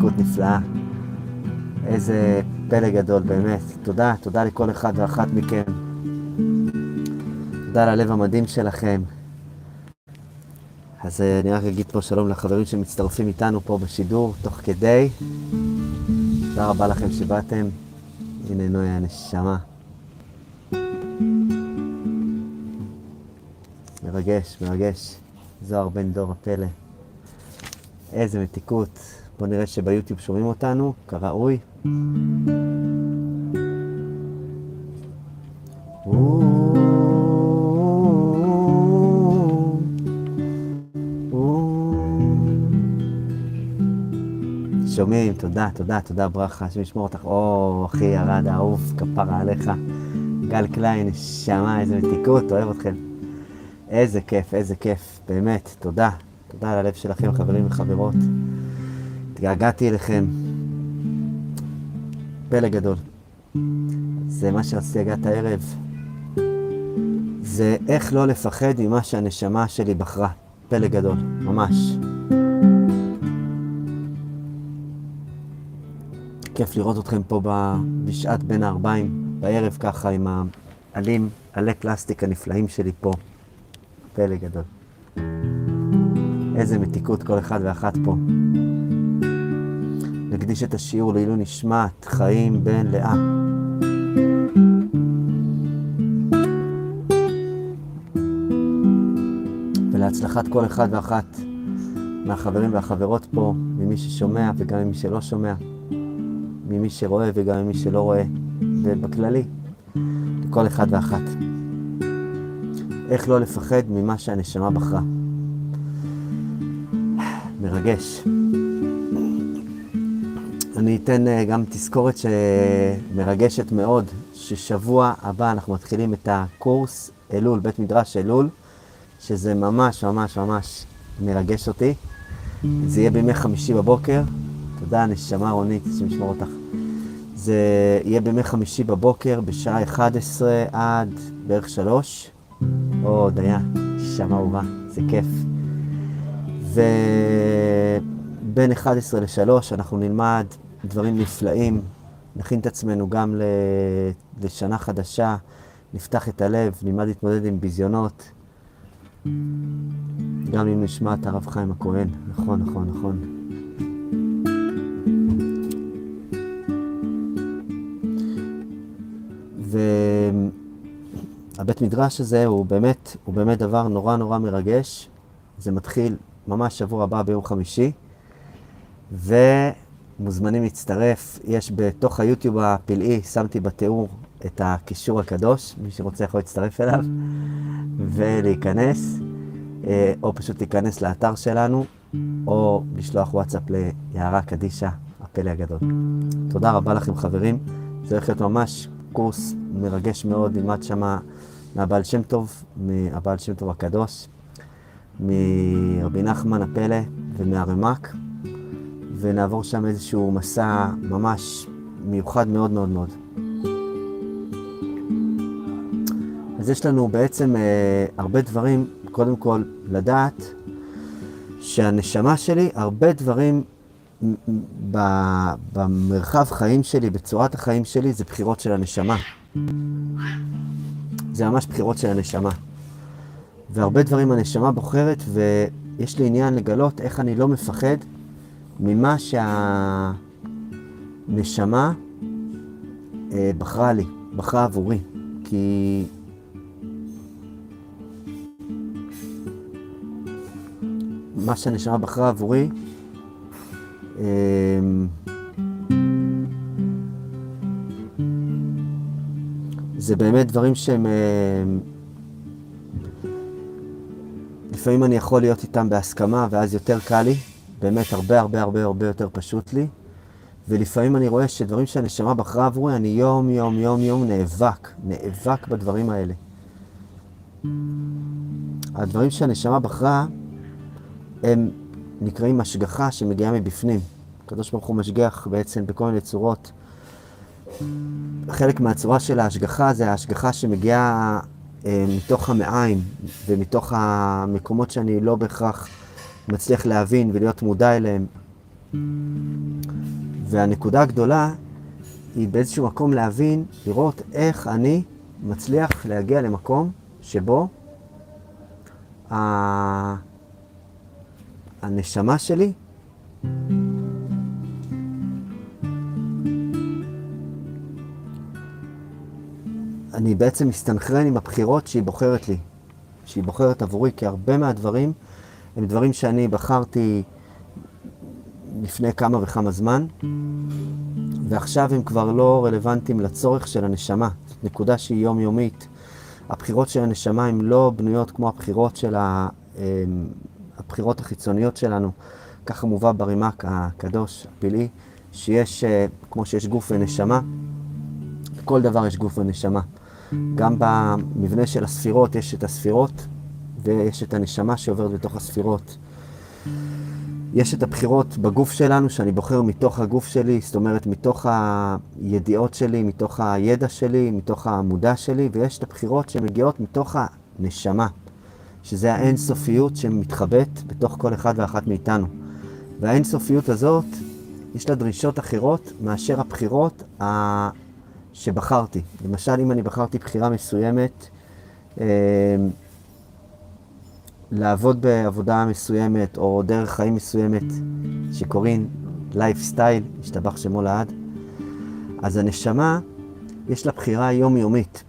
מתיקות נפלאה. איזה פלא גדול, באמת. תודה, תודה לכל אחד ואחת מכם. תודה על הלב המדהים שלכם. אז אה, אני רק אגיד פה שלום לחברים שמצטרפים איתנו פה בשידור, תוך כדי. תודה רבה לכם שבאתם. הנה נוי הנשמה. מרגש, מרגש. זוהר בן דור הפלא. איזה מתיקות. בואו נראה שביוטיוב שומעים אותנו, כראוי. שומעים, תודה, תודה, תודה ברכה, השם ישמור אותך. או, אחי ירד האהוב, כפרה עליך. גל קליין, נשמה, איזה מתיקות, אוהב אתכם. איזה כיף, איזה כיף, באמת, תודה. תודה על הלב שלכם, חברים וחברות. התגעגעתי אליכם. פלא גדול. זה מה שרציתי להגעת הערב. זה איך לא לפחד ממה שהנשמה שלי בחרה. פלא גדול, ממש. כיף לראות אתכם פה בשעת בין הארבעים, בערב ככה עם העלים, עלי פלסטיק הנפלאים שלי פה. פלא גדול. איזה מתיקות כל אחד ואחת פה. נקדיש את השיעור לעילוי נשמת חיים בן לאה. ולהצלחת כל אחד ואחת מהחברים והחברות פה, ממי ששומע וגם ממי שלא שומע, ממי שרואה וגם ממי שלא רואה, ובכללי, לכל אחד ואחת. איך לא לפחד ממה שהנשמה בחרה. מרגש. אני אתן אה, גם תזכורת שמרגשת מאוד, ששבוע הבא אנחנו מתחילים את הקורס אלול, בית מדרש אלול, שזה ממש ממש ממש מרגש אותי. זה יהיה בימי חמישי בבוקר. תודה, נשמה רונית, שמשמור אותך. זה יהיה בימי חמישי בבוקר, בשעה 11 עד בערך 3. או, דיין, נשמה אהובה, זה כיף. ובין 11 ל-3 אנחנו נלמד דברים נפלאים, נכין את עצמנו גם לשנה חדשה, נפתח את הלב, נלמד להתמודד עם ביזיונות. גם אם נשמע את הרב חיים הכהן, נכון, נכון, נכון. והבית מדרש הזה הוא באמת, הוא באמת דבר נורא נורא מרגש. זה מתחיל ממש שבוע הבא ביום חמישי, ומוזמנים להצטרף. יש בתוך היוטיוב הפלאי, שמתי בתיאור את הקישור הקדוש, מי שרוצה יכול להצטרף אליו ולהיכנס, אה, או פשוט להיכנס לאתר שלנו, או לשלוח וואטסאפ ליערה קדישה, הפלא הגדול. תודה רבה לכם חברים, זה הולך להיות ממש קורס מרגש מאוד, נלמד שמה מהבעל שם טוב, מהבעל שם טוב הקדוש. מרבי נחמן הפלא ומהרמ"ק, ונעבור שם איזשהו מסע ממש מיוחד מאוד מאוד מאוד. אז יש לנו בעצם אה, הרבה דברים, קודם כל לדעת שהנשמה שלי, הרבה דברים ב, במרחב חיים שלי, בצורת החיים שלי, זה בחירות של הנשמה. זה ממש בחירות של הנשמה. והרבה דברים הנשמה בוחרת, ויש לי עניין לגלות איך אני לא מפחד ממה שהנשמה אה, בחרה לי, בחרה עבורי. כי מה שהנשמה בחרה עבורי, אה, זה באמת דברים שהם... אה, לפעמים אני יכול להיות איתם בהסכמה, ואז יותר קל לי, באמת הרבה הרבה הרבה הרבה יותר פשוט לי. ולפעמים אני רואה שדברים שהנשמה בחרה עבורי, אני יום יום יום יום נאבק, נאבק בדברים האלה. הדברים שהנשמה בחרה, הם נקראים השגחה שמגיעה מבפנים. הקדוש ברוך הוא משגיח בעצם בכל מיני צורות. חלק מהצורה של ההשגחה זה ההשגחה שמגיעה אה, מתוך המעיים ומתוך המקומות שאני לא בהכרח מצליח להבין ולהיות מודע אליהם. והנקודה הגדולה היא באיזשהו מקום להבין, לראות איך אני מצליח להגיע למקום שבו הנשמה שלי אני בעצם מסתנכרן עם הבחירות שהיא בוחרת לי, שהיא בוחרת עבורי, כי הרבה מהדברים הם דברים שאני בחרתי לפני כמה וכמה זמן, ועכשיו הם כבר לא רלוונטיים לצורך של הנשמה. נקודה שהיא יומיומית. הבחירות של הנשמה הן לא בנויות כמו הבחירות של ה... אמ, הבחירות החיצוניות שלנו. ככה מובא ברימק הקדוש, הפלאי, שיש, אה, כמו שיש גוף ונשמה, כל דבר יש גוף ונשמה. גם במבנה של הספירות יש את הספירות ויש את הנשמה שעוברת בתוך הספירות. יש את הבחירות בגוף שלנו, שאני בוחר מתוך הגוף שלי, זאת אומרת, מתוך הידיעות שלי, מתוך הידע שלי, מתוך המודע שלי, ויש את הבחירות שמגיעות מתוך הנשמה, שזה האינסופיות שמתחבאת בתוך כל אחד ואחת מאיתנו. והאינסופיות הזאת, יש לה דרישות אחרות מאשר הבחירות ה... שבחרתי. למשל, אם אני בחרתי בחירה מסוימת, אה, לעבוד בעבודה מסוימת או דרך חיים מסוימת שקוראים לייפסטייל, השתבח שמו לעד, אז הנשמה, יש לה בחירה יומיומית,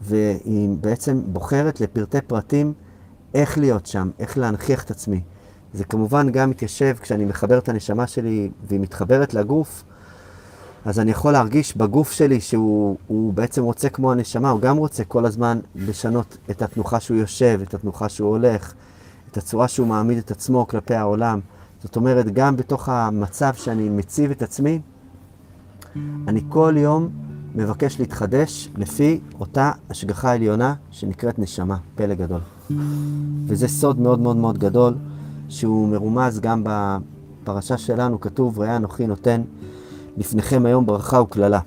והיא בעצם בוחרת לפרטי פרטים איך להיות שם, איך להנכיח את עצמי. זה כמובן גם מתיישב כשאני מחבר את הנשמה שלי והיא מתחברת לגוף, אז אני יכול להרגיש בגוף שלי שהוא בעצם רוצה כמו הנשמה, הוא גם רוצה כל הזמן לשנות את התנוחה שהוא יושב, את התנוחה שהוא הולך, את הצורה שהוא מעמיד את עצמו כלפי העולם. זאת אומרת, גם בתוך המצב שאני מציב את עצמי, אני כל יום מבקש להתחדש לפי אותה השגחה עליונה שנקראת נשמה, פלא גדול. וזה סוד מאוד מאוד מאוד גדול, שהוא מרומז גם בפרשה שלנו, כתוב, ראה אנוכי נותן לפניכם היום ברכה וקללה.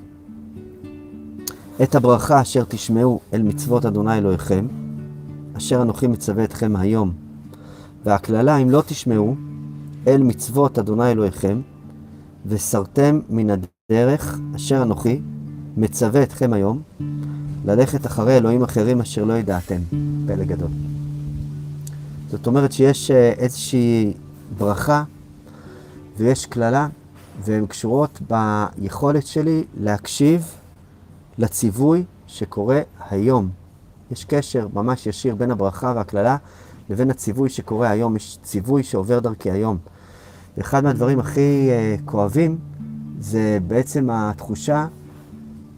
את הברכה אשר תשמעו אל מצוות אדוני אלוהיכם, אשר אנוכי מצווה אתכם היום. והקללה, אם לא תשמעו אל מצוות אדוני אלוהיכם, וסרתם מן הדרך אשר אנוכי מצווה אתכם היום, ללכת אחרי אלוהים אחרים אשר לא ידעתם. פלא גדול. זאת אומרת שיש אה, איזושהי ברכה ויש קללה והן קשורות ביכולת שלי להקשיב לציווי שקורה היום. יש קשר ממש ישיר בין הברכה והקללה לבין הציווי שקורה היום. יש ציווי שעובר דרכי היום. ואחד מהדברים הכי uh, כואבים זה בעצם התחושה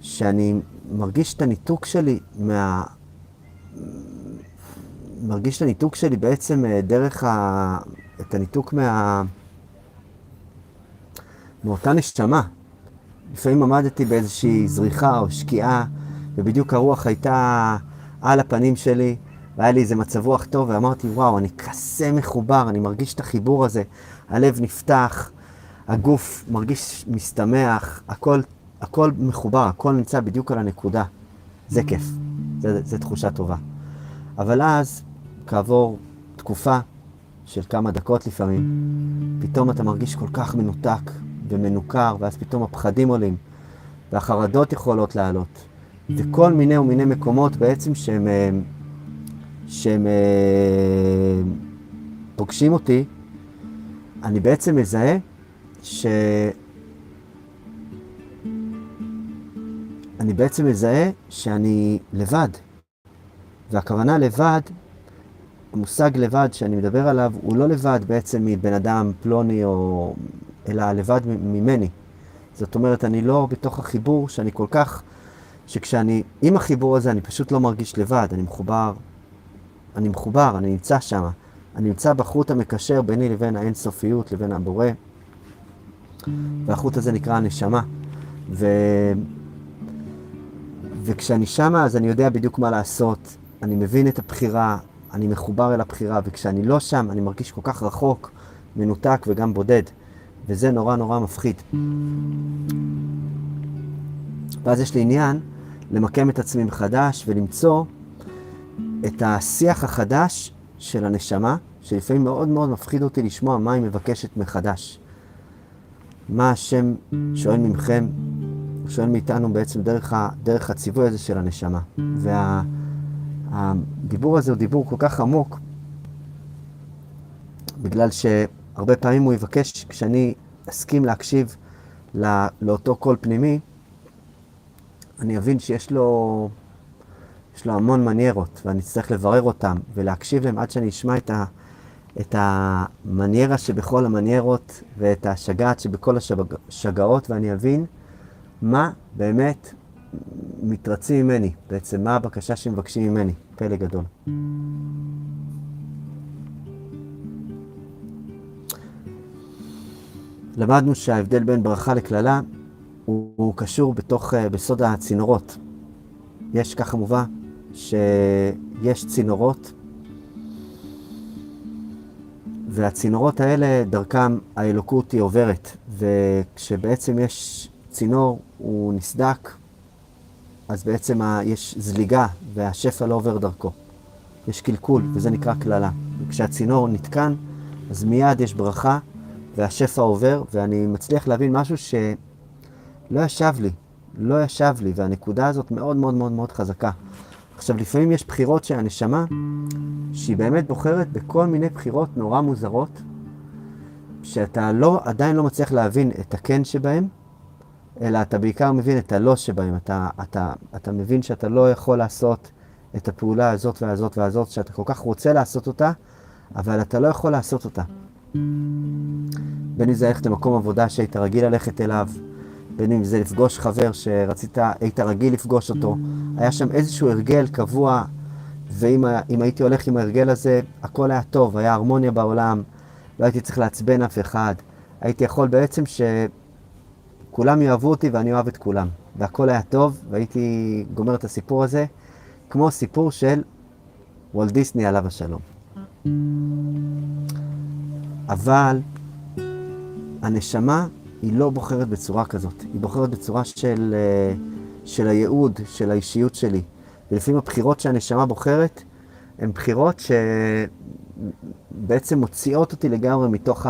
שאני מרגיש את הניתוק שלי מה... מרגיש את הניתוק שלי בעצם uh, דרך ה... את הניתוק מה... מאותה נשמה. לפעמים עמדתי באיזושהי זריחה או שקיעה, ובדיוק הרוח הייתה על הפנים שלי, והיה לי איזה מצב רוח טוב, ואמרתי, וואו, אני כזה מחובר, אני מרגיש את החיבור הזה, הלב נפתח, הגוף מרגיש משתמח, הכל, הכל מחובר, הכל נמצא בדיוק על הנקודה. זה כיף, זו תחושה טובה. אבל אז, כעבור תקופה של כמה דקות לפעמים, פתאום אתה מרגיש כל כך מנותק, ומנוכר, ואז פתאום הפחדים עולים, והחרדות יכולות לעלות, וכל מיני ומיני מקומות בעצם שהם, אה, שהם אה, פוגשים אותי, אני בעצם מזהה ש... אני בעצם מזהה שאני לבד. והכוונה לבד, המושג לבד שאני מדבר עליו, הוא לא לבד בעצם מבן אדם פלוני או אלא לבד ממני. זאת אומרת, אני לא בתוך החיבור שאני כל כך, שכשאני עם החיבור הזה אני פשוט לא מרגיש לבד, אני מחובר, אני מחובר, אני נמצא שם. אני נמצא בחוט המקשר ביני לבין האינסופיות, לבין הבורא, והחוט הזה נקרא הנשמה. ו... וכשאני שמה אז אני יודע בדיוק מה לעשות, אני מבין את הבחירה, אני מחובר אל הבחירה, וכשאני לא שם אני מרגיש כל כך רחוק, מנותק וגם בודד. וזה נורא נורא מפחיד. ואז יש לי עניין למקם את עצמי מחדש ולמצוא את השיח החדש של הנשמה, שלפעמים מאוד מאוד מפחיד אותי לשמוע מה היא מבקשת מחדש. מה השם שואל ממכם, הוא שואל מאיתנו בעצם דרך, ה, דרך הציווי הזה של הנשמה. והדיבור וה, הזה הוא דיבור כל כך עמוק, בגלל שהרבה פעמים הוא יבקש, כשאני אסכים להקשיב לא, לאותו קול פנימי, אני אבין שיש לו, יש לו המון מניירות, ואני אצטרך לברר אותם ולהקשיב להם עד שאני אשמע את, ה, את המניירה שבכל המניירות ואת השגעת שבכל השגעות, ואני אבין מה באמת מתרצים ממני, בעצם מה הבקשה שמבקשים ממני, פלא גדול. למדנו שההבדל בין ברכה לקללה הוא, הוא קשור בתוך, uh, בסוד הצינורות. יש ככה מובא שיש צינורות, והצינורות האלה, דרכם האלוקות היא עוברת, וכשבעצם יש צינור, הוא נסדק, אז בעצם יש זליגה והשפע לא עובר דרכו. יש קלקול, וזה נקרא קללה. וכשהצינור נתקן, אז מיד יש ברכה והשפע עובר, ואני מצליח להבין משהו שלא ישב לי, לא ישב לי, והנקודה הזאת מאוד מאוד מאוד מאוד חזקה. עכשיו, לפעמים יש בחירות של הנשמה, שהיא באמת בוחרת בכל מיני בחירות נורא מוזרות, שאתה לא, עדיין לא מצליח להבין את הכן שבהם, אלא אתה בעיקר מבין את הלא שבהם. אתה, אתה, אתה מבין שאתה לא יכול לעשות את הפעולה הזאת והזאת והזאת, שאתה כל כך רוצה לעשות אותה, אבל אתה לא יכול לעשות אותה. בין אם זה ללכת למקום עבודה שהיית רגיל ללכת אליו, בין אם זה לפגוש חבר שרצית, היית רגיל לפגוש אותו, היה שם איזשהו הרגל קבוע, ואם הייתי הולך עם ההרגל הזה, הכל היה טוב, היה הרמוניה בעולם, לא הייתי צריך לעצבן אף אחד. הייתי יכול בעצם שכולם יאהבו אותי ואני אוהב את כולם. והכל היה טוב, והייתי גומר את הסיפור הזה, כמו סיפור של וולט דיסני עליו השלום. אבל הנשמה היא לא בוחרת בצורה כזאת, היא בוחרת בצורה של, אה, של הייעוד, של האישיות שלי. ולפעמים הבחירות שהנשמה בוחרת, הן בחירות שבעצם מוציאות אותי לגמרי מתוך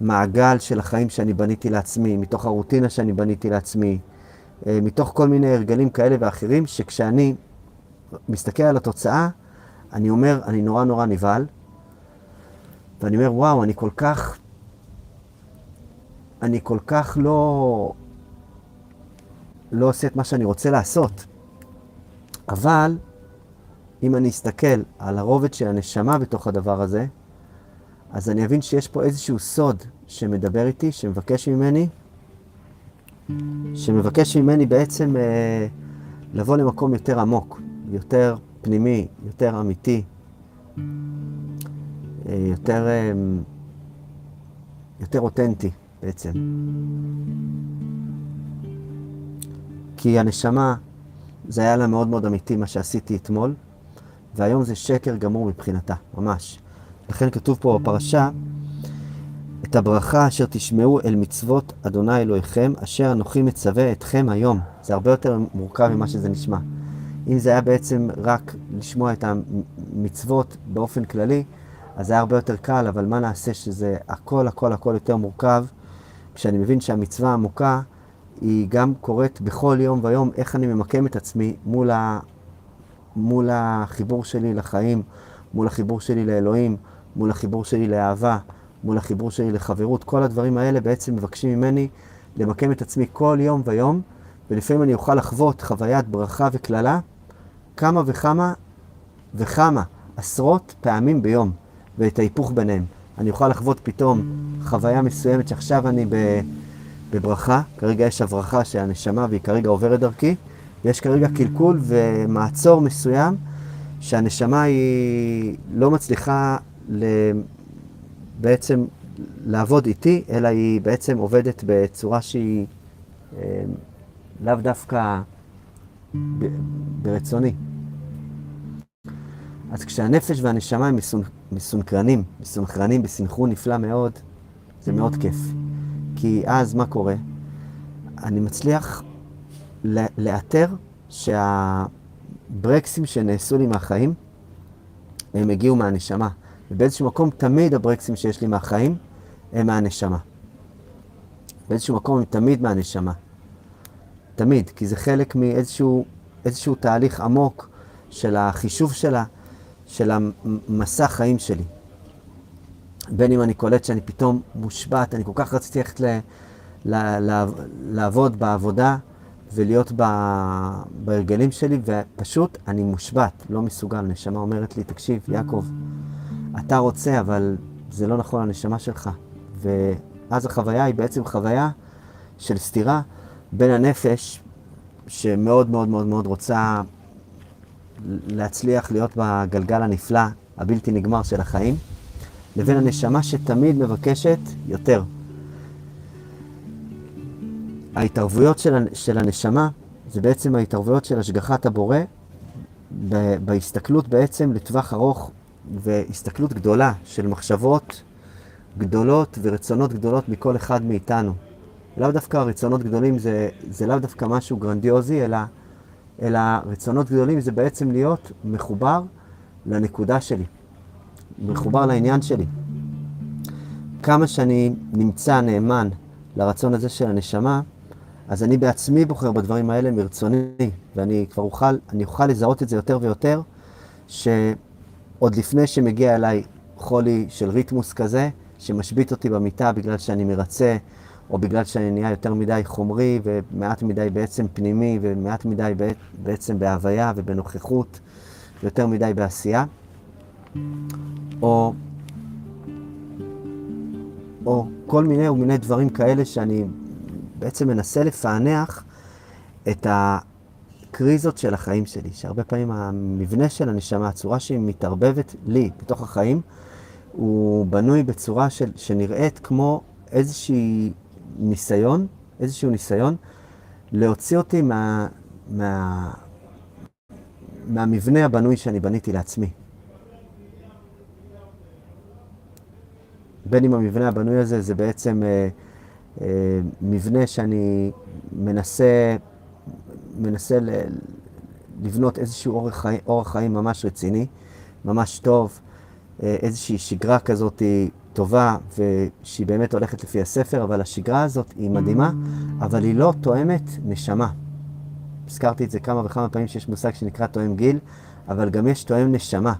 המעגל של החיים שאני בניתי לעצמי, מתוך הרוטינה שאני בניתי לעצמי, אה, מתוך כל מיני הרגלים כאלה ואחרים, שכשאני מסתכל על התוצאה, אני אומר, אני נורא נורא נבהל, ואני אומר, וואו, אני כל כך, אני כל כך לא, לא עושה את מה שאני רוצה לעשות. אבל אם אני אסתכל על הרובד של הנשמה בתוך הדבר הזה, אז אני אבין שיש פה איזשהו סוד שמדבר איתי, שמבקש ממני, שמבקש ממני בעצם אה, לבוא למקום יותר עמוק, יותר פנימי, יותר אמיתי, יותר, אה, יותר אותנטי בעצם. כי הנשמה, זה היה לה מאוד מאוד אמיתי מה שעשיתי אתמול, והיום זה שקר גמור מבחינתה, ממש. לכן כתוב פה בפרשה, את הברכה אשר תשמעו אל מצוות אדוני אלוהיכם, אשר אנוכי מצווה אתכם היום. זה הרבה יותר מורכב ממה שזה נשמע. אם זה היה בעצם רק לשמוע את המצוות באופן כללי, אז זה היה הרבה יותר קל, אבל מה נעשה שזה הכל הכל הכל יותר מורכב, כשאני מבין שהמצווה העמוקה היא גם קורית בכל יום ויום, איך אני ממקם את עצמי מול, ה... מול החיבור שלי לחיים, מול החיבור שלי לאלוהים, מול החיבור שלי לאהבה, מול החיבור שלי לחברות. כל הדברים האלה בעצם מבקשים ממני למקם את עצמי כל יום ויום, ולפעמים אני אוכל לחוות חוויית ברכה וקללה כמה וכמה וכמה, עשרות פעמים ביום. ואת ההיפוך ביניהם. אני אוכל לחוות פתאום חוויה מסוימת שעכשיו אני בברכה, כרגע יש הברכה של הנשמה והיא כרגע עוברת דרכי, ויש כרגע קלקול ומעצור מסוים שהנשמה היא לא מצליחה בעצם לעבוד איתי, אלא היא בעצם עובדת בצורה שהיא אה, לאו דווקא ברצוני. אז כשהנפש והנשמה הם מסונכרנים, מסונכרנים בסנכרון נפלא מאוד, זה מאוד כיף. כי אז מה קורה? אני מצליח לאתר שהברקסים שנעשו לי מהחיים, הם הגיעו מהנשמה. ובאיזשהו מקום תמיד הברקסים שיש לי מהחיים הם מהנשמה. באיזשהו מקום הם תמיד מהנשמה. תמיד, כי זה חלק מאיזשהו תהליך עמוק של החישוב שלה, של המסע חיים שלי. בין אם אני קולט שאני פתאום מושבת, אני כל כך רציתי ללכת ל, ל, ל, לעבוד בעבודה ולהיות ב, בהרגלים שלי, ופשוט אני מושבת, לא מסוגל. נשמה אומרת לי, תקשיב, יעקב, אתה רוצה, אבל זה לא נכון הנשמה שלך. ואז החוויה היא בעצם חוויה של סתירה בין הנפש, שמאוד מאוד מאוד מאוד רוצה להצליח להיות בגלגל הנפלא, הבלתי נגמר של החיים, לבין הנשמה שתמיד מבקשת יותר. ההתערבויות של, של הנשמה זה בעצם ההתערבויות של השגחת הבורא בהסתכלות בעצם לטווח ארוך והסתכלות גדולה של מחשבות גדולות ורצונות גדולות מכל אחד מאיתנו. לאו דווקא רצונות גדולים זה, זה לאו דווקא משהו גרנדיוזי, אלא, אלא רצונות גדולים זה בעצם להיות מחובר לנקודה שלי, מחובר לעניין שלי. כמה שאני נמצא נאמן לרצון הזה של הנשמה, אז אני בעצמי בוחר בדברים האלה מרצוני, ואני כבר אוכל, אני אוכל לזהות את זה יותר ויותר, שעוד לפני שמגיע אליי חולי של ריתמוס כזה, שמשבית אותי במיטה בגלל שאני מרצה, או בגלל שאני נהיה יותר מדי חומרי ומעט מדי בעצם פנימי ומעט מדי בעצם בהוויה ובנוכחות ויותר מדי בעשייה, או, או כל מיני ומיני דברים כאלה שאני בעצם מנסה לפענח את הקריזות של החיים שלי, שהרבה פעמים המבנה של הנשמה, הצורה שהיא מתערבבת לי בתוך החיים, הוא בנוי בצורה של, שנראית כמו איזושהי ניסיון, איזשהו ניסיון, להוציא אותי מה, מה, מהמבנה הבנוי שאני בניתי לעצמי. בין אם המבנה הבנוי הזה זה בעצם אה, אה, מבנה שאני מנסה, מנסה ל, לבנות איזשהו אורח חיים, אורח חיים ממש רציני, ממש טוב, אה, איזושהי שגרה כזאת טובה ושהיא באמת הולכת לפי הספר, אבל השגרה הזאת היא מדהימה, אבל היא לא תואמת נשמה. הזכרתי את זה כמה וכמה פעמים שיש מושג שנקרא תואם גיל, אבל גם יש תואם נשמה.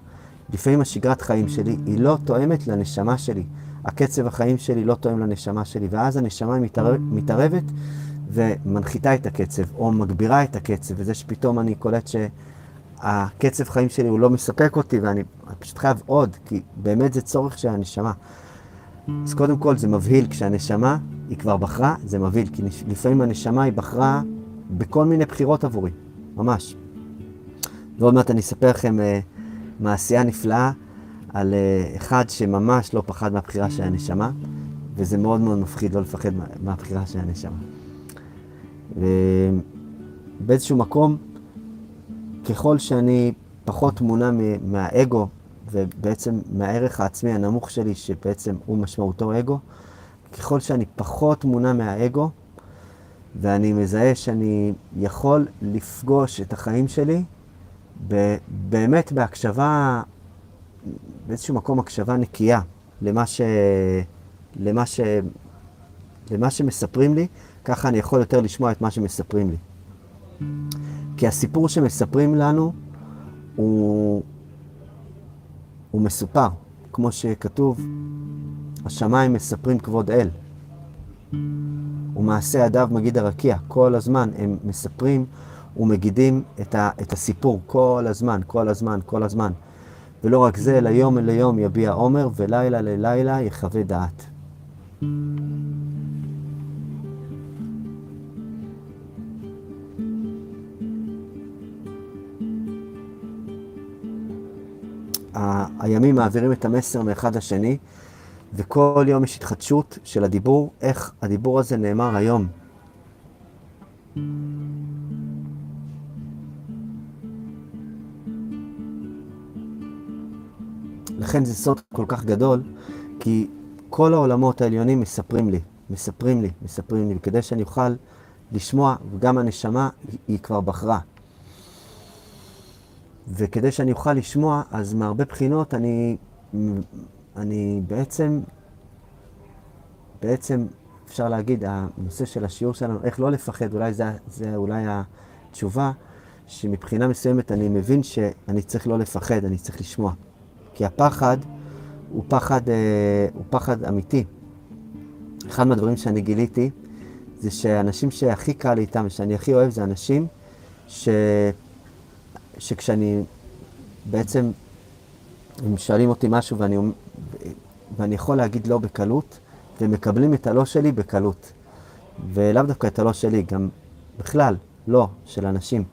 לפעמים השגרת חיים שלי היא לא תואמת לנשמה שלי. הקצב החיים שלי לא תואם לנשמה שלי, ואז הנשמה מתערב, מתערבת ומנחיתה את הקצב, או מגבירה את הקצב, וזה שפתאום אני קולט שהקצב חיים שלי הוא לא מספק אותי, ואני פשוט חייב עוד, כי באמת זה צורך של הנשמה. אז קודם כל זה מבהיל כשהנשמה היא כבר בחרה, זה מבהיל, כי לפעמים הנשמה היא בחרה בכל מיני בחירות עבורי, ממש. ועוד מעט אני אספר לכם uh, מעשייה נפלאה על uh, אחד שממש לא פחד מהבחירה של הנשמה, וזה מאוד מאוד מפחיד לא לפחד מה, מהבחירה של הנשמה. ובאיזשהו מקום, ככל שאני פחות תמונה מהאגו ובעצם מהערך העצמי הנמוך שלי, שבעצם הוא משמעותו אגו, ככל שאני פחות מונע מהאגו, ואני מזהה שאני יכול לפגוש את החיים שלי באמת בהקשבה, באיזשהו מקום הקשבה נקייה למה, ש, למה, ש, למה שמספרים לי, ככה אני יכול יותר לשמוע את מה שמספרים לי. כי הסיפור שמספרים לנו הוא, הוא מסופר, כמו שכתוב, השמיים מספרים כבוד אל. ומעשה ידיו מגיד הרקיע, כל הזמן הם מספרים ומגידים את, ה, את הסיפור, כל הזמן, כל הזמן, כל הזמן. ולא רק זה, אלא יום אל יום יביע עומר, ולילה ללילה יחווה דעת. הימים מעבירים את המסר מאחד לשני, וכל יום יש התחדשות של הדיבור, איך הדיבור הזה נאמר היום. לכן זה סוד כל כך גדול, כי כל העולמות העליונים מספרים לי, מספרים לי, מספרים לי, וכדי שאני אוכל לשמוע, וגם הנשמה היא כבר בחרה. וכדי שאני אוכל לשמוע, אז מהרבה בחינות אני, אני בעצם, בעצם אפשר להגיד, הנושא של השיעור שלנו, איך לא לפחד, אולי זה, זה אולי התשובה, שמבחינה מסוימת אני מבין שאני צריך לא לפחד, אני צריך לשמוע. כי הפחד הוא פחד, אה, הוא פחד אמיתי. אחד מהדברים שאני גיליתי, זה שאנשים שהכי קל איתם ושאני הכי אוהב, זה אנשים ש... שכשאני בעצם, הם שואלים אותי משהו ואני, ואני יכול להגיד לא בקלות, והם מקבלים את הלא שלי בקלות. ולאו דווקא את הלא שלי, גם בכלל, לא, של אנשים.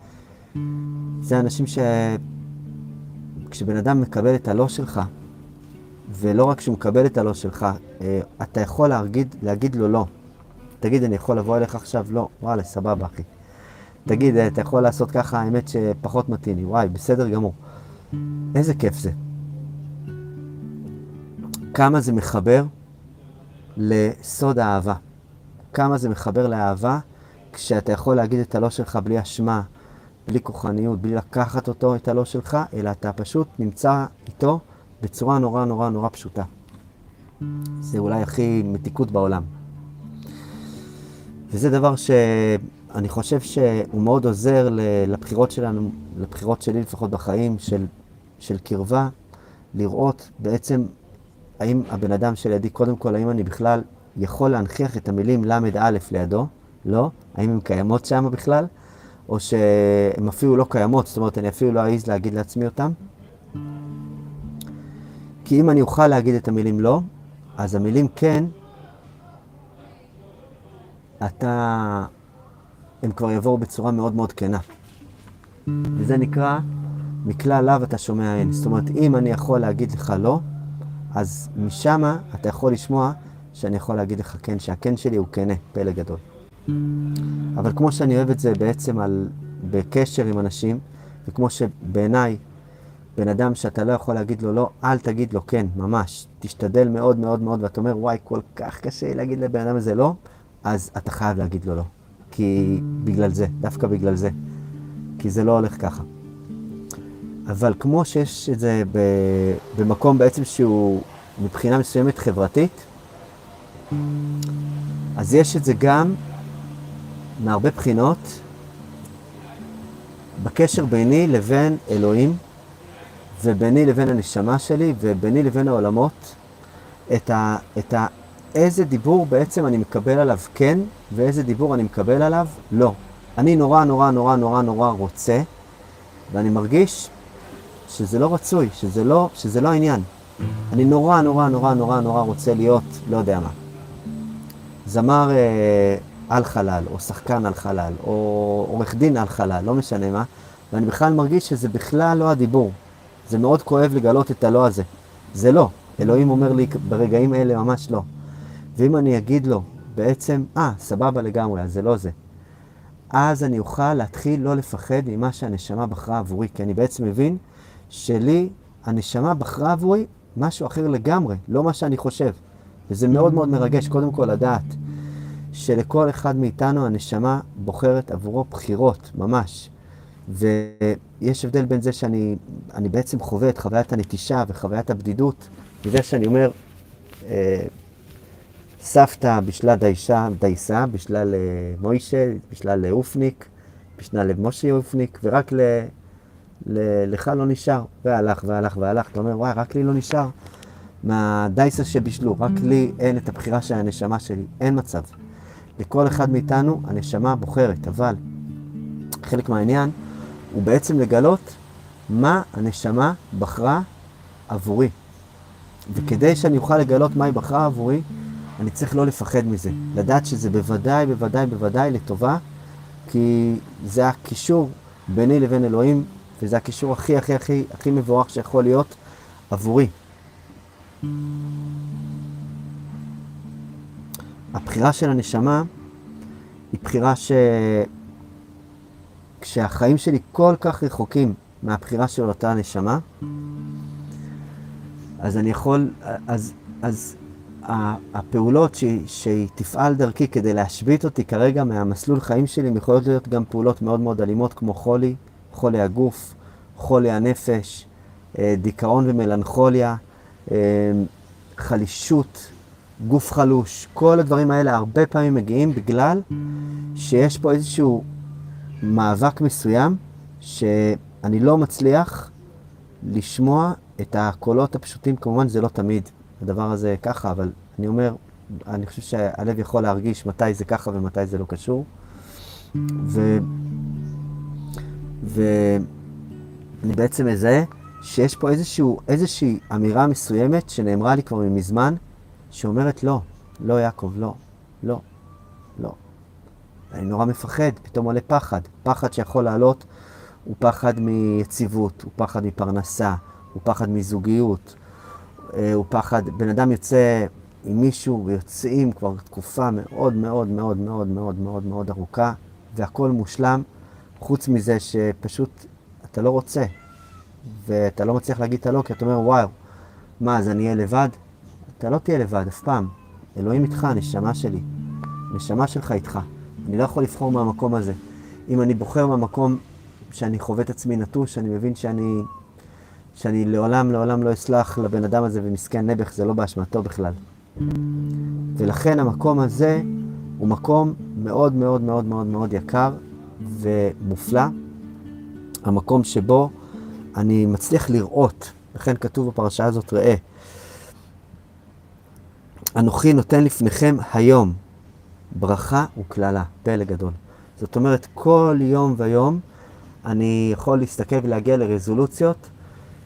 זה אנשים ש... כשבן אדם מקבל את הלא שלך, ולא רק שהוא מקבל את הלא שלך, אה, אתה יכול להגיד, להגיד לו לא. תגיד, אני יכול לבוא אליך עכשיו? לא. וואלה, סבבה, אחי. תגיד, אתה יכול לעשות ככה, האמת שפחות מתאים לי. וואי, בסדר גמור. איזה כיף זה. כמה זה מחבר לסוד האהבה. כמה זה מחבר לאהבה כשאתה יכול להגיד את הלא שלך בלי אשמה, בלי כוחניות, בלי לקחת אותו, את הלא שלך, אלא אתה פשוט נמצא איתו בצורה נורא נורא נורא פשוטה. זה אולי הכי מתיקות בעולם. וזה דבר שאני חושב שהוא מאוד עוזר לבחירות שלנו, לבחירות שלי לפחות בחיים, של, של קרבה, לראות בעצם האם הבן אדם שלידי, קודם כל, האם אני בכלל יכול להנכיח את המילים ל"א לידו? לא. האם הן קיימות שם בכלל? או שהן אפילו לא קיימות, זאת אומרת, אני אפילו לא אעז להגיד לעצמי אותן. כי אם אני אוכל להגיד את המילים לא, אז המילים כן, אתה, הם כבר יבואו בצורה מאוד מאוד כנה. וזה נקרא, מכלל לאו אתה שומע אין. זאת אומרת, אם אני יכול להגיד לך לא, אז משם אתה יכול לשמוע שאני יכול להגיד לך כן, שהכן שלי הוא כנה, פלא גדול. אבל כמו שאני אוהב את זה בעצם על, בקשר עם אנשים, וכמו שבעיניי, בן אדם שאתה לא יכול להגיד לו לא, אל תגיד לו כן, ממש. תשתדל מאוד מאוד מאוד, ואתה אומר, וואי, כל כך קשה להגיד לבן אדם הזה לא, אז אתה חייב להגיד לו לא. כי בגלל זה, דווקא בגלל זה. כי זה לא הולך ככה. אבל כמו שיש את זה במקום בעצם שהוא מבחינה מסוימת חברתית, אז יש את זה גם מהרבה בחינות בקשר ביני לבין אלוהים וביני לבין הנשמה שלי וביני לבין העולמות, את, ה, את ה, איזה דיבור בעצם אני מקבל עליו כן ואיזה דיבור אני מקבל עליו לא. אני נורא נורא נורא נורא נורא רוצה ואני מרגיש שזה לא רצוי, שזה לא, שזה לא העניין. אני נורא נורא נורא נורא נורא רוצה להיות, לא יודע מה, זמר אה, על חלל, או שחקן על חלל, או עורך דין על חלל, לא משנה מה, ואני בכלל מרגיש שזה בכלל לא הדיבור. זה מאוד כואב לגלות את הלא הזה. זה לא. אלוהים אומר לי ברגעים אלה ממש לא. ואם אני אגיד לו בעצם, אה, ah, סבבה לגמרי, אז זה לא זה. אז אני אוכל להתחיל לא לפחד ממה שהנשמה בחרה עבורי, כי אני בעצם מבין שלי, הנשמה בחרה עבורי משהו אחר לגמרי, לא מה שאני חושב. וזה מאוד מאוד מרגש, קודם כל לדעת שלכל אחד מאיתנו הנשמה בוחרת עבורו בחירות, ממש. ויש הבדל בין זה שאני בעצם חווה את חוויית הנטישה וחוויית הבדידות, מזה שאני אומר, אה, סבתא בשלה דיישה, דייסה, בשלה למוישה, בשלה לאופניק, בשלה למשה אופניק, ורק ל... לך לא נשאר. והלך והלך והלך, אתה אומר, וואי, רק לי לא נשאר מהדייסה שבישלו, רק לי אין את הבחירה של הנשמה שלי, אין מצב. לכל אחד מאיתנו הנשמה בוחרת, אבל חלק מהעניין הוא בעצם לגלות מה הנשמה בחרה עבורי. וכדי שאני אוכל לגלות מה היא בחרה עבורי, אני צריך לא לפחד מזה. לדעת שזה בוודאי, בוודאי, בוודאי לטובה, כי זה הקישור ביני לבין אלוהים, וזה הקישור הכי הכי הכי הכי מבורך שיכול להיות עבורי. הבחירה של הנשמה היא בחירה ש... כשהחיים שלי כל כך רחוקים מהבחירה של אותה נשמה, אז אני יכול, אז, אז הפעולות שהיא, שהיא תפעל דרכי כדי להשבית אותי כרגע מהמסלול חיים שלי, יכולות להיות גם פעולות מאוד מאוד אלימות כמו חולי, חולי הגוף, חולי הנפש, אה, דיכאון ומלנכוליה, אה, חלישות, גוף חלוש, כל הדברים האלה הרבה פעמים מגיעים בגלל שיש פה איזשהו מאבק מסוים שאני לא מצליח לשמוע את הקולות הפשוטים, כמובן זה לא תמיד הדבר הזה ככה, אבל אני אומר, אני חושב שהלב יכול להרגיש מתי זה ככה ומתי זה לא קשור. ו... ואני בעצם מזהה שיש פה איזשהו, איזושהי אמירה מסוימת שנאמרה לי כבר מזמן, שאומרת לא, לא יעקב, לא, לא, לא. אני נורא מפחד, פתאום עולה פחד. פחד שיכול לעלות הוא פחד מיציבות, הוא פחד מפרנסה, הוא פחד מזוגיות, הוא פחד, בן אדם יוצא עם מישהו ויוצאים כבר תקופה מאוד מאוד מאוד מאוד מאוד מאוד מאוד ארוכה, והכל מושלם, חוץ מזה שפשוט אתה לא רוצה, ואתה לא מצליח להגיד את הלא, כי אתה אומר, וואו, מה, אז אני אהיה לבד? אתה לא תהיה לבד אף פעם. אלוהים איתך, נשמה שלי. נשמה שלך איתך. אני לא יכול לבחור מהמקום הזה. אם אני בוחר מהמקום שאני חווה את עצמי נטוש, אני מבין שאני, שאני לעולם לעולם לא אסלח לבן אדם הזה ומסכן נעבך, זה לא באשמתו בכלל. ולכן המקום הזה הוא מקום מאוד מאוד מאוד מאוד מאוד יקר ומופלא. המקום שבו אני מצליח לראות, לכן כתוב בפרשה הזאת, ראה, אנוכי נותן לפניכם היום ברכה וקללה, פלא גדול. זאת אומרת, כל יום ויום אני יכול להסתכל ולהגיע לרזולוציות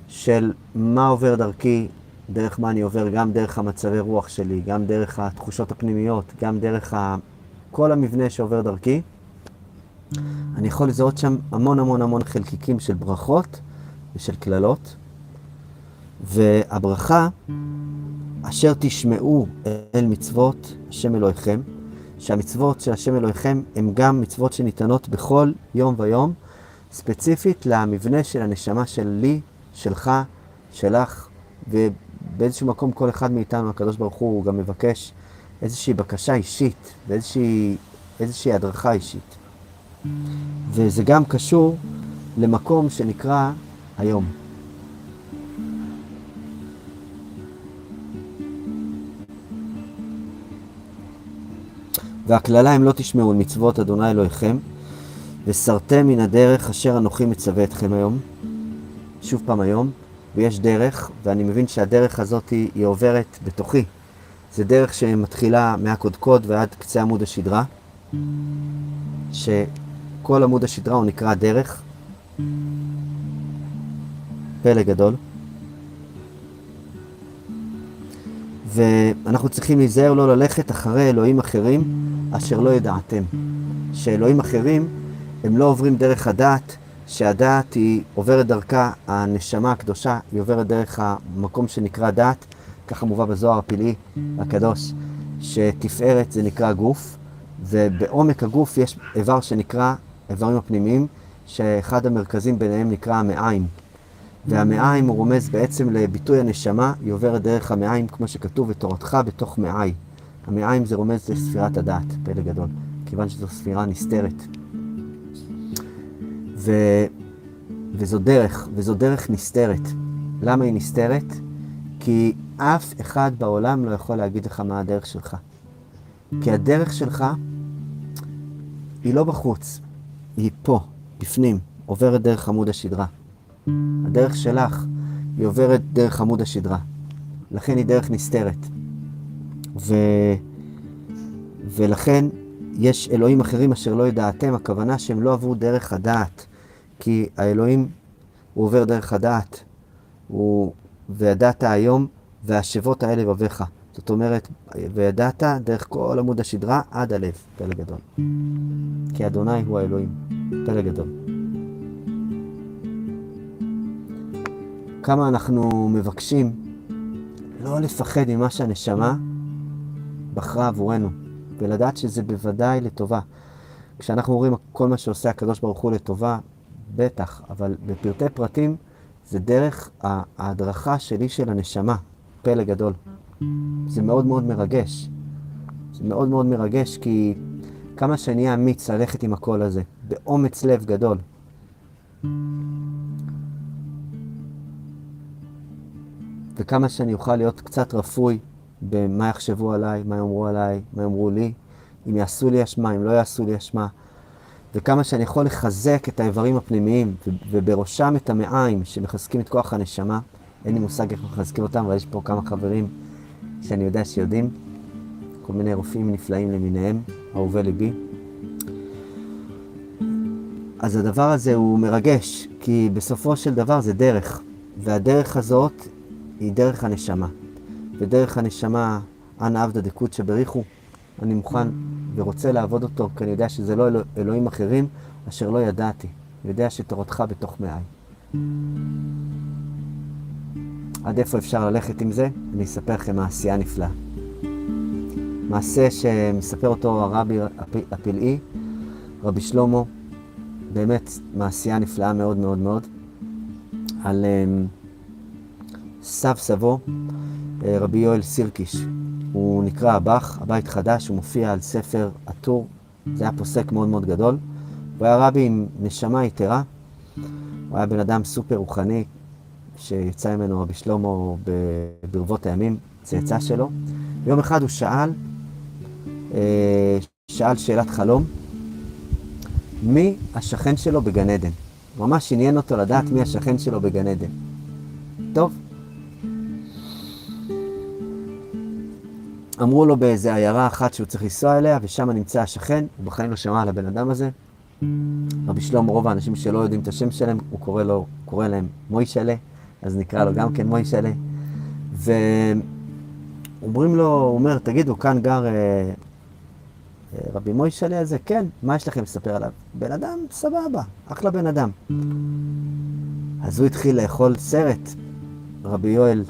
של מה עובר דרכי, דרך מה אני עובר, גם דרך המצבי רוח שלי, גם דרך התחושות הפנימיות, גם דרך ה... כל המבנה שעובר דרכי. אני יכול לזהות שם המון המון המון חלקיקים של ברכות ושל קללות. והברכה, אשר תשמעו אל מצוות השם אלוהיכם, שהמצוות של השם אלוהיכם הן גם מצוות שניתנות בכל יום ויום, ספציפית למבנה של הנשמה שלי, שלך, שלך, ובאיזשהו מקום כל אחד מאיתנו, הקדוש ברוך הוא, הוא גם מבקש איזושהי בקשה אישית ואיזושהי הדרכה אישית. וזה גם קשור למקום שנקרא היום. והקללה אם לא תשמעו מצוות אדוני אלוהיכם, וסרתם מן הדרך אשר אנוכי מצווה אתכם היום. שוב פעם היום, ויש דרך, ואני מבין שהדרך הזאת היא, היא עוברת בתוכי. זה דרך שמתחילה מהקודקוד ועד קצה עמוד השדרה, שכל עמוד השדרה הוא נקרא דרך. פלא גדול. ואנחנו צריכים להיזהר לא ללכת אחרי אלוהים אחרים אשר לא ידעתם. שאלוהים אחרים הם לא עוברים דרך הדעת, שהדעת היא עוברת דרכה, הנשמה הקדושה היא עוברת דרך המקום שנקרא דעת, ככה מובא בזוהר הפלאי הקדוש, שתפארת זה נקרא גוף, ובעומק הגוף יש איבר שנקרא איברים הפנימיים, שאחד המרכזים ביניהם נקרא המעיים. והמעיים הוא רומז בעצם לביטוי הנשמה, היא עוברת דרך המעיים, כמו שכתוב, ותורתך בתוך מעי. המעיים זה רומז לספירת הדעת, פלא גדול, כיוון שזו ספירה נסתרת. וזו דרך, וזו דרך נסתרת. למה היא נסתרת? כי אף אחד בעולם לא יכול להגיד לך מה הדרך שלך. כי הדרך שלך היא לא בחוץ, היא פה, בפנים, עוברת דרך עמוד השדרה. הדרך שלך היא עוברת דרך עמוד השדרה. לכן היא דרך נסתרת. ו... ולכן יש אלוהים אחרים אשר לא ידעתם, הכוונה שהם לא עברו דרך הדעת. כי האלוהים, הוא עובר דרך הדעת. הוא... וידעת היום, והשבות האלה בביך. זאת אומרת, וידעת דרך כל עמוד השדרה עד הלב, פלא גדול. כי אדוני הוא האלוהים, פלא גדול. כמה אנחנו מבקשים לא לפחד ממה שהנשמה בחרה עבורנו, ולדעת שזה בוודאי לטובה. כשאנחנו אומרים כל מה שעושה הקדוש ברוך הוא לטובה, בטח, אבל בפרטי פרטים זה דרך ההדרכה שלי של הנשמה, פלא גדול. זה מאוד מאוד מרגש. זה מאוד מאוד מרגש כי כמה שאני אמיץ ללכת עם הקול הזה, באומץ לב גדול. וכמה שאני אוכל להיות קצת רפוי במה יחשבו עליי, מה יאמרו עליי, מה יאמרו לי, אם יעשו לי אשמה, אם לא יעשו לי אשמה. וכמה שאני יכול לחזק את האיברים הפנימיים, ובראשם את המעיים שמחזקים את כוח הנשמה. אין לי מושג איך מחזקים אותם, אבל יש פה כמה חברים שאני יודע שיודעים, כל מיני רופאים נפלאים למיניהם, אהובי ליבי. אז הדבר הזה הוא מרגש, כי בסופו של דבר זה דרך, והדרך הזאת היא דרך הנשמה. ודרך הנשמה, אנא עבדא דקות בריחו, אני מוכן ורוצה לעבוד אותו, כי אני יודע שזה לא אלוה, אלוהים אחרים אשר לא ידעתי. אני יודע שתורתך בתוך מעי. עד איפה אפשר ללכת עם זה? אני אספר לכם מעשייה נפלאה. מעשה שמספר אותו הרבי הפלאי, רבי שלמה, באמת מעשייה נפלאה מאוד מאוד מאוד, על um, סב סבו, אה, רבי יואל סירקיש. הוא נקרא הבח, הבית חדש, הוא מופיע על ספר הטור, זה היה פוסק מאוד מאוד גדול. הוא היה רבי עם נשמה יתרה, הוא היה בן אדם סופר רוחני, שיצא ממנו רבי שלמה ברבות הימים, צאצא שלו. יום אחד הוא שאל, אה, שאל שאלת חלום, מי השכן שלו בגן עדן? ממש עניין אותו לדעת מי השכן שלו בגן עדן. טוב, אמרו לו באיזה עיירה אחת שהוא צריך לנסוע אליה, ושם נמצא השכן, הוא בחיים לא שמע על הבן אדם הזה. רבי שלמה, רוב האנשים שלא יודעים את השם שלהם, הוא קורא, לו, קורא להם מוישלה, אז נקרא לו גם כן מוישלה. ואומרים לו, הוא אומר, תגידו, כאן גר אה, אה, רבי מוישלה הזה? כן, מה יש לכם לספר עליו? בן אדם סבבה, אחלה בן אדם. אז הוא התחיל לאכול סרט, רבי יואל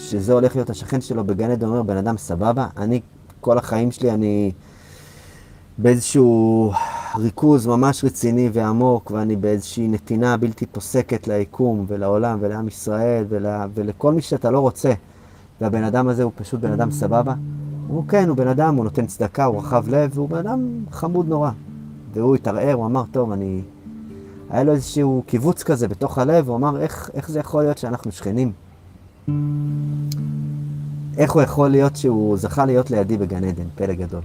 שזה הולך להיות השכן שלו בגן עדן, אומר, בן אדם סבבה, אני, כל החיים שלי אני באיזשהו ריכוז ממש רציני ועמוק, ואני באיזושהי נתינה בלתי פוסקת ליקום ולעולם ולעם ישראל ול, ולכל מי שאתה לא רוצה. והבן אדם הזה הוא פשוט בן אדם סבבה? הוא כן, הוא בן אדם, הוא נותן צדקה, הוא רחב לב, והוא בן אדם חמוד נורא. והוא התערער, הוא אמר, טוב, אני... היה לו איזשהו קיבוץ כזה בתוך הלב, הוא אמר, איך, איך זה יכול להיות שאנחנו שכנים? איך הוא יכול להיות שהוא זכה להיות לידי בגן עדן, פלא גדול.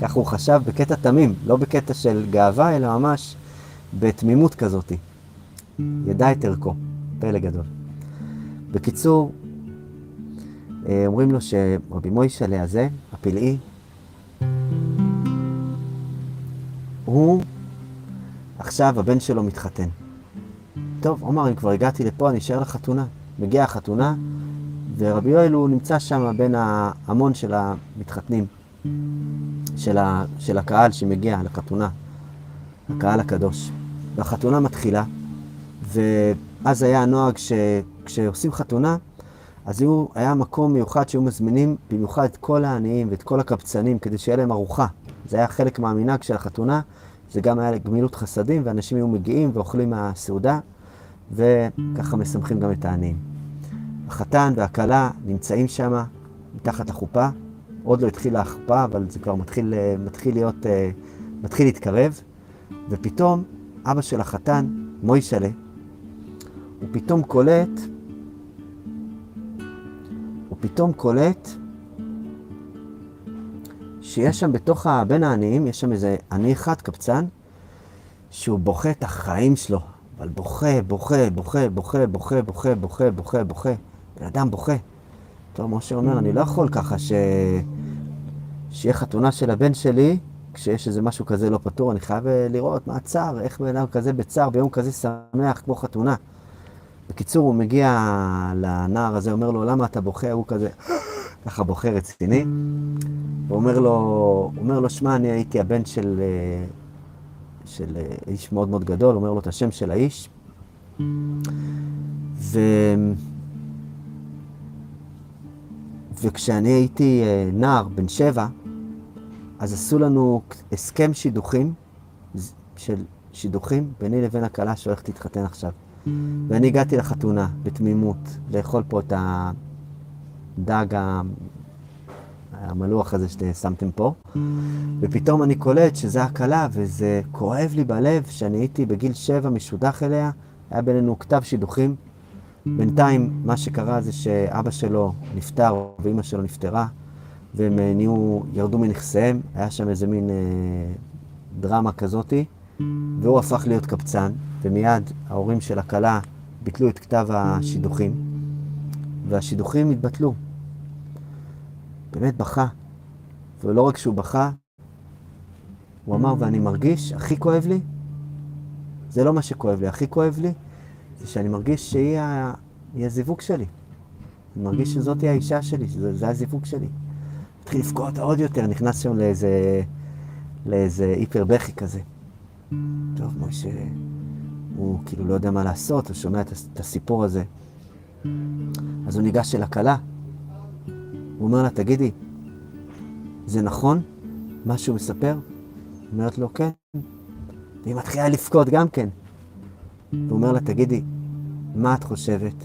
ככה הוא חשב בקטע תמים, לא בקטע של גאווה, אלא ממש בתמימות כזאת. ידע את ערכו, פלא גדול. בקיצור, אה, אומרים לו שרבי מוישלה הזה, הפלאי, הוא, עכשיו הבן שלו מתחתן. טוב, עומר, אם כבר הגעתי לפה, אני אשאר לחתונה. מגיעה החתונה, ורבי יואל הוא נמצא שם בין ההמון של המתחתנים, של, ה, של הקהל שמגיע לחתונה, הקהל הקדוש. והחתונה מתחילה, ואז היה הנוהג שכשעושים חתונה, אז היו, היה מקום מיוחד שהיו מזמינים במיוחד את כל העניים ואת כל הקבצנים כדי שיהיה להם ארוחה. זה היה חלק מהמנהג של החתונה, זה גם היה גמילות חסדים, ואנשים היו מגיעים ואוכלים מהסעודה. וככה משמחים גם את העניים. החתן והכלה נמצאים שם מתחת לחופה, עוד לא התחילה החופה, אבל זה כבר מתחיל, מתחיל להיות, מתחיל להתקרב, ופתאום אבא של החתן, מוישלה, הוא פתאום קולט, הוא פתאום קולט שיש שם בתוך, בין העניים, יש שם איזה עני אחד, קבצן, שהוא בוכה את החיים שלו, אבל בוכה, בוכה, בוכה, בוכה, בוכה, בוכה, בוכה, בוכה, בוכה. בן אדם בוכה. טוב, משה אומר, אני לא יכול ככה ש... שיהיה חתונה של הבן שלי, כשיש איזה משהו כזה לא פתור, אני חייב אה, לראות מה הצער, איך בן אדם כזה בצער, ביום כזה שמח כמו חתונה. בקיצור, הוא מגיע לנער הזה, אומר לו, למה אתה בוכה? הוא כזה, ככה בוכה רציני. הוא אומר לו, אומר לו, שמע, אני הייתי הבן של... של אה, איש מאוד מאוד גדול, אומר לו את השם של האיש. ו... וכשאני הייתי אה, נער, בן שבע, אז עשו לנו הסכם שידוכים, של שידוכים ביני לבין הכלה שהולכת להתחתן עכשיו. ואני הגעתי לחתונה בתמימות, לאכול פה את הדג המלוח הזה ששמתם פה, ופתאום אני קולט שזה הקלה, וזה כואב לי בלב שאני הייתי בגיל שבע משודח אליה, היה בינינו כתב שידוכים, בינתיים, מה שקרה זה שאבא שלו נפטר ואימא שלו נפטרה, והם אה, נהיו, ירדו מנכסיהם, היה שם איזה מין אה, דרמה כזאתי, והוא הפך להיות קבצן, ומיד ההורים של הכלה ביטלו את כתב השידוכים, והשידוכים התבטלו. באמת בכה. ולא רק שהוא בכה, הוא אמר, ואני מרגיש, הכי כואב לי, זה לא מה שכואב לי, הכי כואב לי, זה שאני מרגיש שהיא ה... הזיווג שלי. אני מרגיש שזאת האישה שלי, שזה זה הזיווג שלי. התחיל לבכות עוד יותר, נכנס שם לאיזה, לאיזה היפר בכי כזה. טוב, משה, הוא כאילו לא יודע מה לעשות, הוא שומע את הסיפור הזה. אז הוא ניגש אל הכלה, הוא אומר לה, תגידי, זה נכון מה שהוא מספר? היא אומרת לו, כן. והיא מתחילה לבכות גם כן. הוא אומר לה, תגידי, מה את חושבת?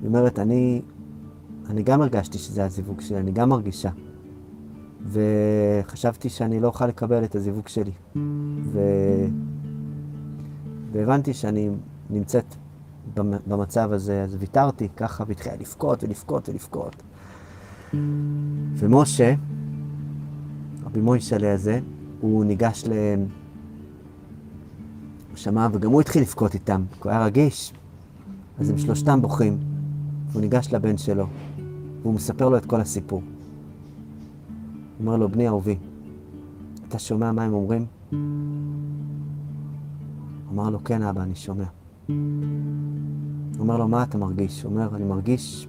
היא אומרת, אני, אני גם הרגשתי שזה הזיווג שלי, אני גם מרגישה. וחשבתי שאני לא אוכל לקבל את הזיווג שלי. ו... והבנתי שאני נמצאת במצב הזה, אז ויתרתי ככה, והתחילה לבכות ולבכות ולבכות. ומשה, רבי מוישלה הזה, הוא ניגש ל... הוא שמע, וגם הוא התחיל לבכות איתם, כי הוא היה רגיש. אז הם שלושתם בוכים. הוא ניגש לבן שלו, והוא מספר לו את כל הסיפור. הוא אומר לו, בני אהובי, אתה שומע מה הם אומרים? אמר לו, כן, אבא, אני שומע. הוא אומר לו, מה אתה מרגיש? הוא אומר, אני מרגיש...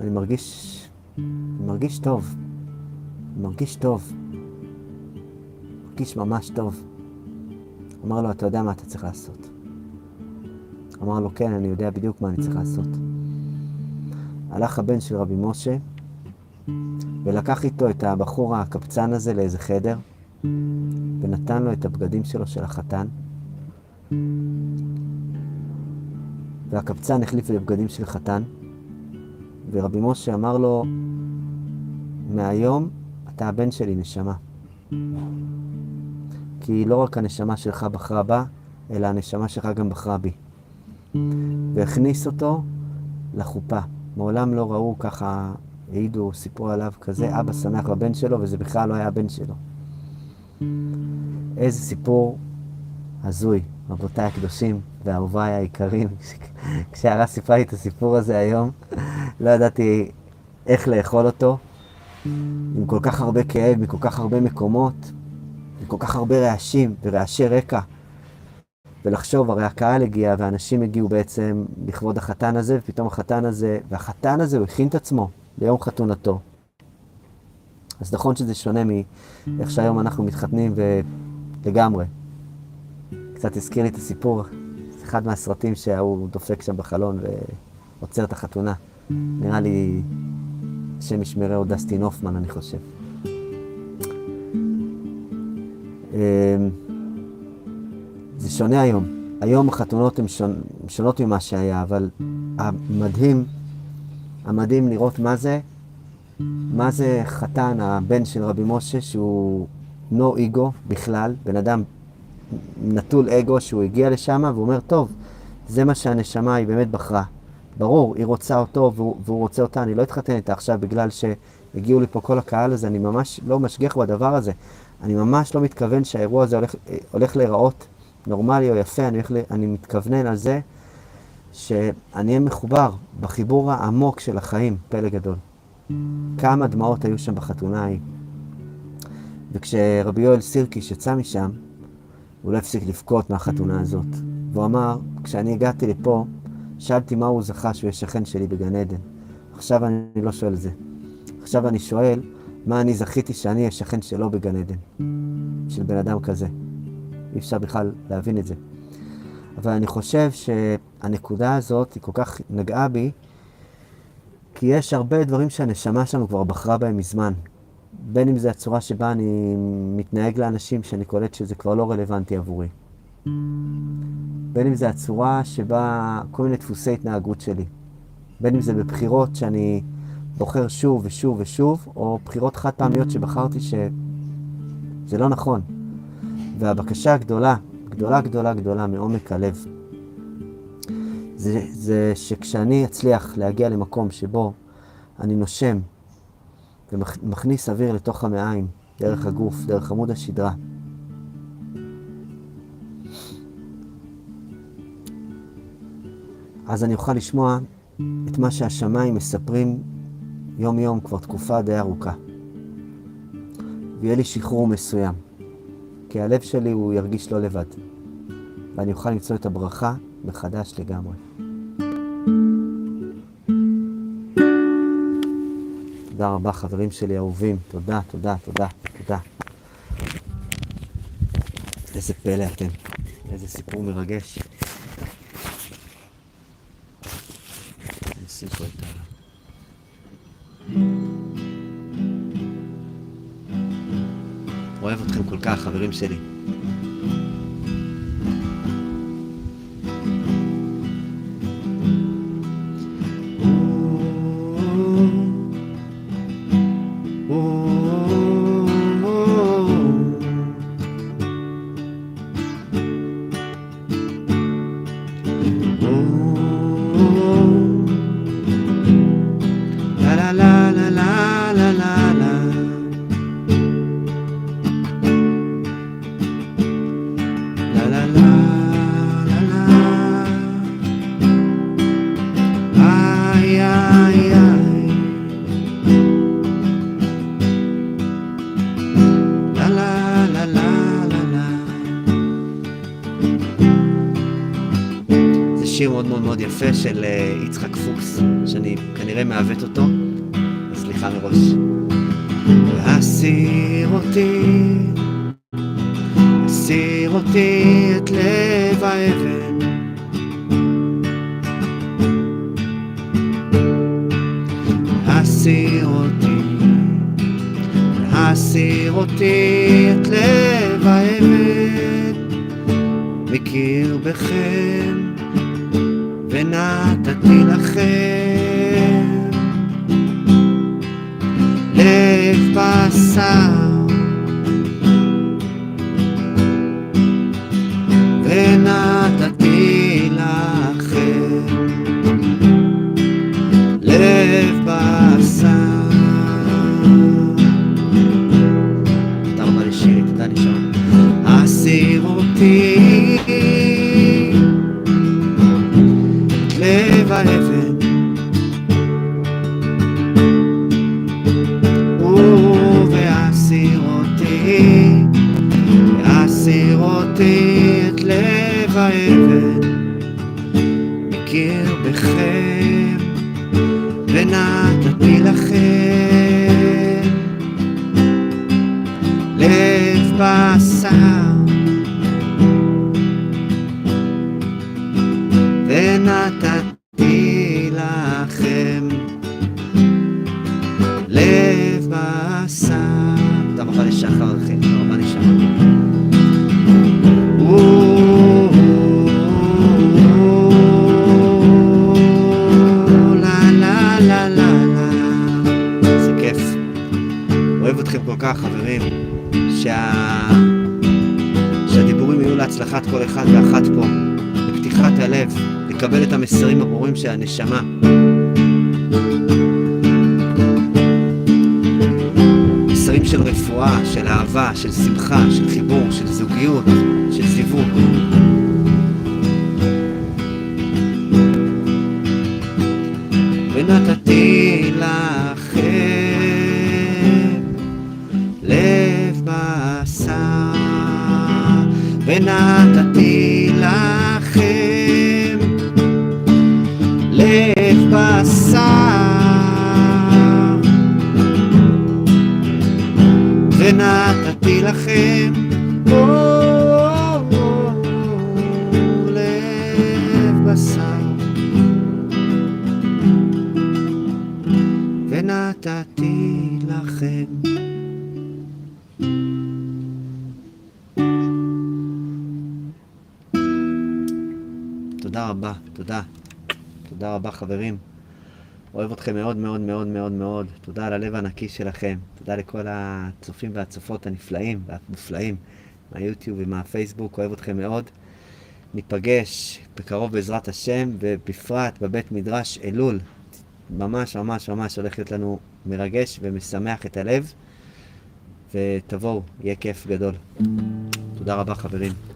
אני מרגיש... אני מרגיש טוב. אני מרגיש טוב. מרגיש ממש טוב. אמר לו, אתה יודע מה אתה צריך לעשות. אמר לו, כן, אני יודע בדיוק מה אני צריך לעשות. הלך הבן של רבי משה ולקח איתו את הבחור הקבצן הזה לאיזה חדר ונתן לו את הבגדים שלו של החתן. והקבצן החליף את הבגדים של חתן, ורבי משה אמר לו, מהיום אתה הבן שלי, נשמה. כי לא רק הנשמה שלך בחרה בה, אלא הנשמה שלך גם בחרה בי. והכניס אותו לחופה. מעולם לא ראו ככה, העידו, סיפרו עליו כזה, אבא שמח בבן שלו, וזה בכלל לא היה הבן שלו. איזה סיפור הזוי, רבותיי הקדושים ואהוביי היקרים. כשהרס סיפרה לי את הסיפור הזה היום, לא ידעתי איך לאכול אותו, עם כל כך הרבה כאב, מכל כך הרבה מקומות, עם כל כך הרבה רעשים ורעשי רקע. ולחשוב, הרי הקהל הגיע ואנשים הגיעו בעצם לכבוד החתן הזה, ופתאום החתן הזה, והחתן הזה, הוא הכין את עצמו ליום חתונתו. אז נכון שזה שונה מאיך שהיום אנחנו מתחתנים ולגמרי. קצת הזכיר לי את הסיפור, אחד מהסרטים שההוא דופק שם בחלון ועוצר את החתונה. נראה לי, השם ישמרהו דסטין הופמן, אני חושב. אמ, זה שונה היום. היום החתונות הן שונ... שונות ממה שהיה, אבל המדהים, המדהים לראות מה זה, מה זה חתן, הבן של רבי משה, שהוא נו אגו בכלל, בן אדם נטול אגו, שהוא הגיע לשם והוא אומר, טוב, זה מה שהנשמה היא באמת בחרה. ברור, היא רוצה אותו והוא, והוא רוצה אותה, אני לא אתחתן איתה עכשיו בגלל שהגיעו לי פה כל הקהל הזה, אני ממש לא משגיח בדבר הזה. אני ממש לא מתכוון שהאירוע הזה הולך, הולך להיראות נורמלי או יפה, אני, ל... אני מתכוונן על זה שאני אהיה מחובר בחיבור העמוק של החיים, פלא גדול. כמה דמעות היו שם בחתונה ההיא. וכשרבי יואל סירקיש יצא משם, הוא לא הפסיק לבכות מהחתונה הזאת. והוא אמר, כשאני הגעתי לפה, שאלתי מה הוא זכה שהוא יהיה שכן שלי בגן עדן. עכשיו אני לא שואל זה. עכשיו אני שואל, מה אני זכיתי שאני אהיה שכן שלו בגן עדן, של בן אדם כזה. אי אפשר בכלל להבין את זה. אבל אני חושב שהנקודה הזאת היא כל כך נגעה בי, כי יש הרבה דברים שהנשמה שלנו כבר בחרה בהם מזמן. בין אם זה הצורה שבה אני מתנהג לאנשים שאני קולט שזה כבר לא רלוונטי עבורי. בין אם זה הצורה שבה כל מיני דפוסי התנהגות שלי. בין אם זה בבחירות שאני בוחר שוב ושוב ושוב, או בחירות חד פעמיות שבחרתי שזה לא נכון. והבקשה הגדולה, גדולה גדולה גדולה מעומק הלב, זה, זה שכשאני אצליח להגיע למקום שבו אני נושם ומכניס אוויר לתוך המעיים, דרך הגוף, דרך עמוד השדרה, אז אני אוכל לשמוע את מה שהשמיים מספרים יום-יום כבר תקופה די ארוכה. ויהיה לי שחרור מסוים, כי הלב שלי הוא ירגיש לא לבד, ואני אוכל למצוא את הברכה מחדש לגמרי. תודה רבה, חברים שלי אהובים. תודה, תודה, תודה, תודה. איזה פלא אתם. איזה סיפור מרגש. פה את ה... אוהב אתכם כל כך, חברים שלי. מאוד מאוד מאוד יפה של אה, יצחק פוקס, שאני כנראה מעוות אותו, סליחה מראש. להסיר אותי, הסיר אותי של רפואה, של אהבה, של שמחה, של חיבור, של זוגיות, של זיווג. אתכם מאוד מאוד מאוד מאוד מאוד. תודה על הלב הענקי שלכם. תודה לכל הצופים והצופות הנפלאים והמופלאים מהיוטיוב ומהפייסבוק. אוהב אתכם מאוד. ניפגש בקרוב בעזרת השם, ובפרט בבית מדרש אלול. ממש ממש ממש הולך להיות לנו מרגש ומשמח את הלב, ותבואו, יהיה כיף גדול. תודה רבה חברים.